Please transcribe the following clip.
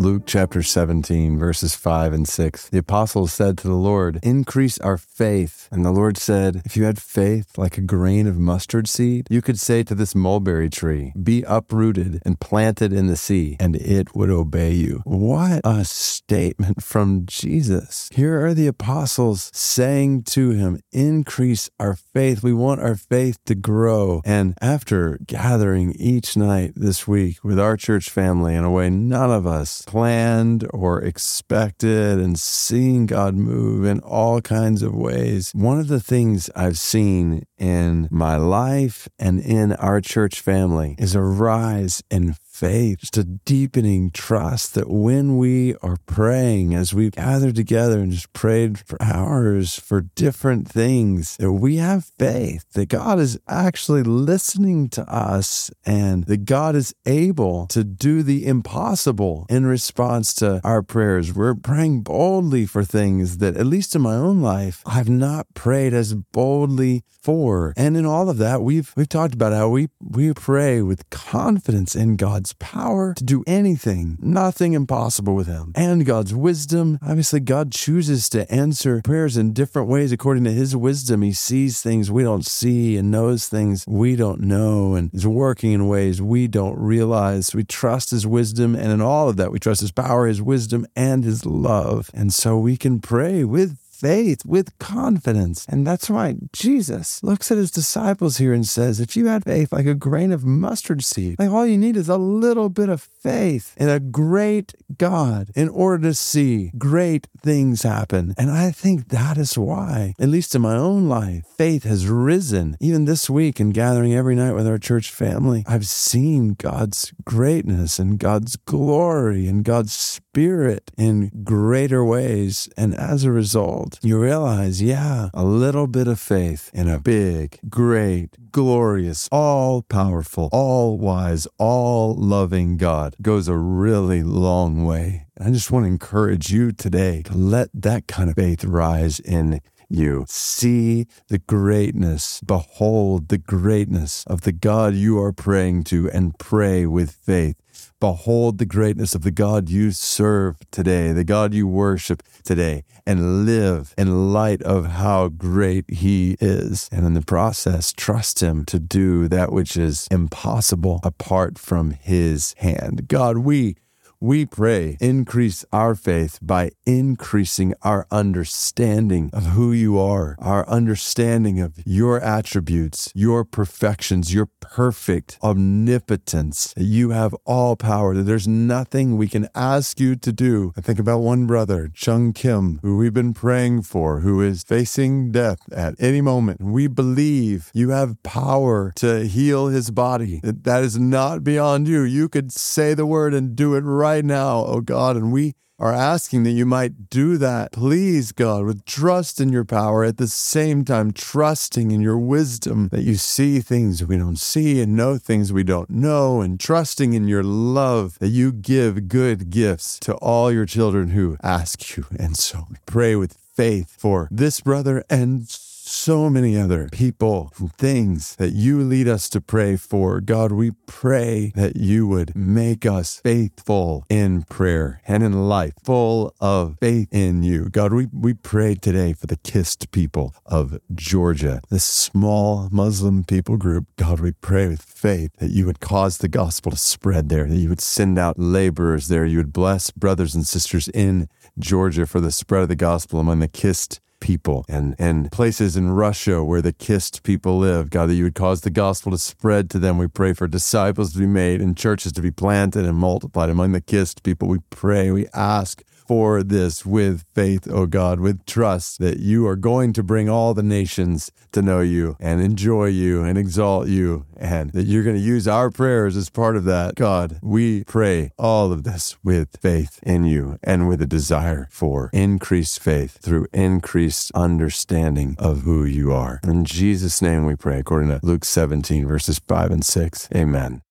Luke chapter 17, verses 5 and 6. The apostles said to the Lord, Increase our faith. And the Lord said, If you had faith like a grain of mustard seed, you could say to this mulberry tree, Be uprooted and planted in the sea, and it would obey you. What a statement from Jesus. Here are the apostles saying to him, Increase our faith. We want our faith to grow. And after gathering each night this week with our church family in a way none of us planned or expected and seeing God move in all kinds of ways. One of the things I've seen in my life and in our church family is a rise in faith, just a deepening trust that when we are praying, as we gathered together and just prayed for hours for different things, that we have faith that God is actually listening to us and that God is able to do the impossible in response to our prayers. We're praying boldly for things that, at least in my own life, I've not prayed as boldly for. And in all of that, we've we've talked about how we we pray with confidence in God's God's power to do anything, nothing impossible with Him, and God's wisdom. Obviously, God chooses to answer prayers in different ways according to His wisdom. He sees things we don't see and knows things we don't know and is working in ways we don't realize. We trust His wisdom, and in all of that, we trust His power, His wisdom, and His love. And so we can pray with faith, with confidence. And that's why Jesus looks at his disciples here and says, If you had faith like a grain of mustard seed, like all you need is a little bit of faith in a great God in order to see great things happen. And I think that is why, at least in my own life, faith has risen. Even this week in gathering every night with our church family, I've seen God's greatness and God's glory and God's spirit in greater ways. And as a result, you realize, yeah, a little bit of faith in a big, great, glorious, all powerful, all wise, all loving God goes a really long way. I just want to encourage you today to let that kind of faith rise in you. See the greatness, behold the greatness of the God you are praying to, and pray with faith. Behold the greatness of the God you serve today, the God you worship today, and live in light of how great He is. And in the process, trust Him to do that which is impossible apart from His hand. God, we we pray, increase our faith by increasing our understanding of who you are, our understanding of your attributes, your perfections, your perfect omnipotence. You have all power, that there's nothing we can ask you to do. I think about one brother, Chung Kim, who we've been praying for, who is facing death at any moment. We believe you have power to heal his body. That is not beyond you. You could say the word and do it right right now, oh God, and we are asking that you might do that. Please, God, with trust in your power, at the same time, trusting in your wisdom that you see things we don't see and know things we don't know, and trusting in your love that you give good gifts to all your children who ask you. And so we pray with faith for this brother and so many other people and things that you lead us to pray for. God, we pray that you would make us faithful in prayer and in life, full of faith in you. God, we, we pray today for the Kist people of Georgia, this small Muslim people group. God, we pray with faith that you would cause the gospel to spread there, that you would send out laborers there, you would bless brothers and sisters in Georgia for the spread of the gospel among the Kist people and, and places in Russia where the Kist people live. God, that you would cause the gospel to spread to them. We pray for disciples to be made and churches to be planted and multiplied among the Kist people. We pray, we ask for this with faith, O oh God, with trust that you are going to bring all the nations to know you and enjoy you and exalt you, and that you're going to use our prayers as part of that. God, we pray all of this with faith in you and with a desire for increased faith through increased understanding of who you are. In Jesus' name we pray, according to Luke 17, verses 5 and 6. Amen.